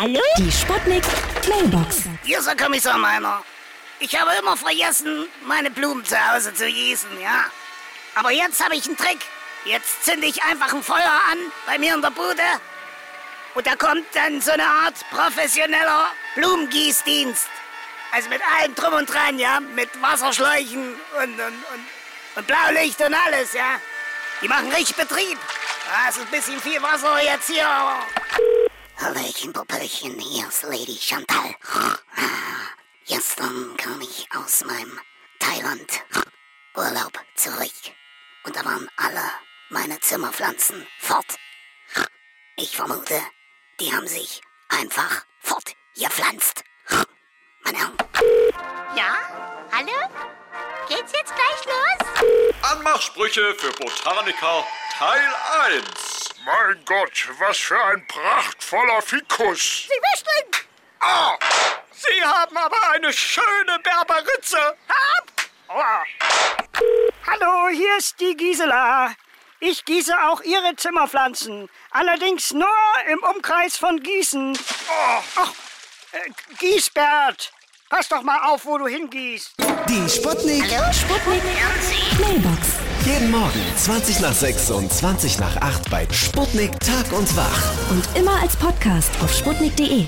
Hallo? Die Sputnik Mailbox. Hier ist der Kommissar Meiner. Ich habe immer vergessen, meine Blumen zu Hause zu gießen, ja. Aber jetzt habe ich einen Trick. Jetzt zünde ich einfach ein Feuer an bei mir in der Bude. Und da kommt dann so eine Art professioneller Blumengießdienst. Also mit allem drum und dran, ja. Mit Wasserschläuchen und, und, und, und Blaulicht und alles, ja. Die machen richtig Betrieb. Ja, es ist ein bisschen viel Wasser jetzt hier, aber... Popöchen, hier ist Lady Chantal. Gestern kam ich aus meinem Thailand-Urlaub zurück. Und da waren alle meine Zimmerpflanzen fort. Ich vermute, die haben sich einfach fortgepflanzt. Meine Herren. Ja? Hallo? Geht's jetzt gleich los? Anmachsprüche für Botaniker Teil 1. Mein Gott, was für ein prachtvoller Fikus. Sie Wischling! Ah, Sie haben aber eine schöne Berberitze. Hab! Hallo, hier ist die Gisela. Ich gieße auch Ihre Zimmerpflanzen. Allerdings nur im Umkreis von Gießen. Oh, ach, äh, Giesbert, pass doch mal auf, wo du hingießt. Die Sputnik. Sputnik Mailbox. Jeden Morgen 20 nach 6 und 20 nach 8 bei Sputnik Tag und Wach. Und immer als Podcast auf sputnik.de.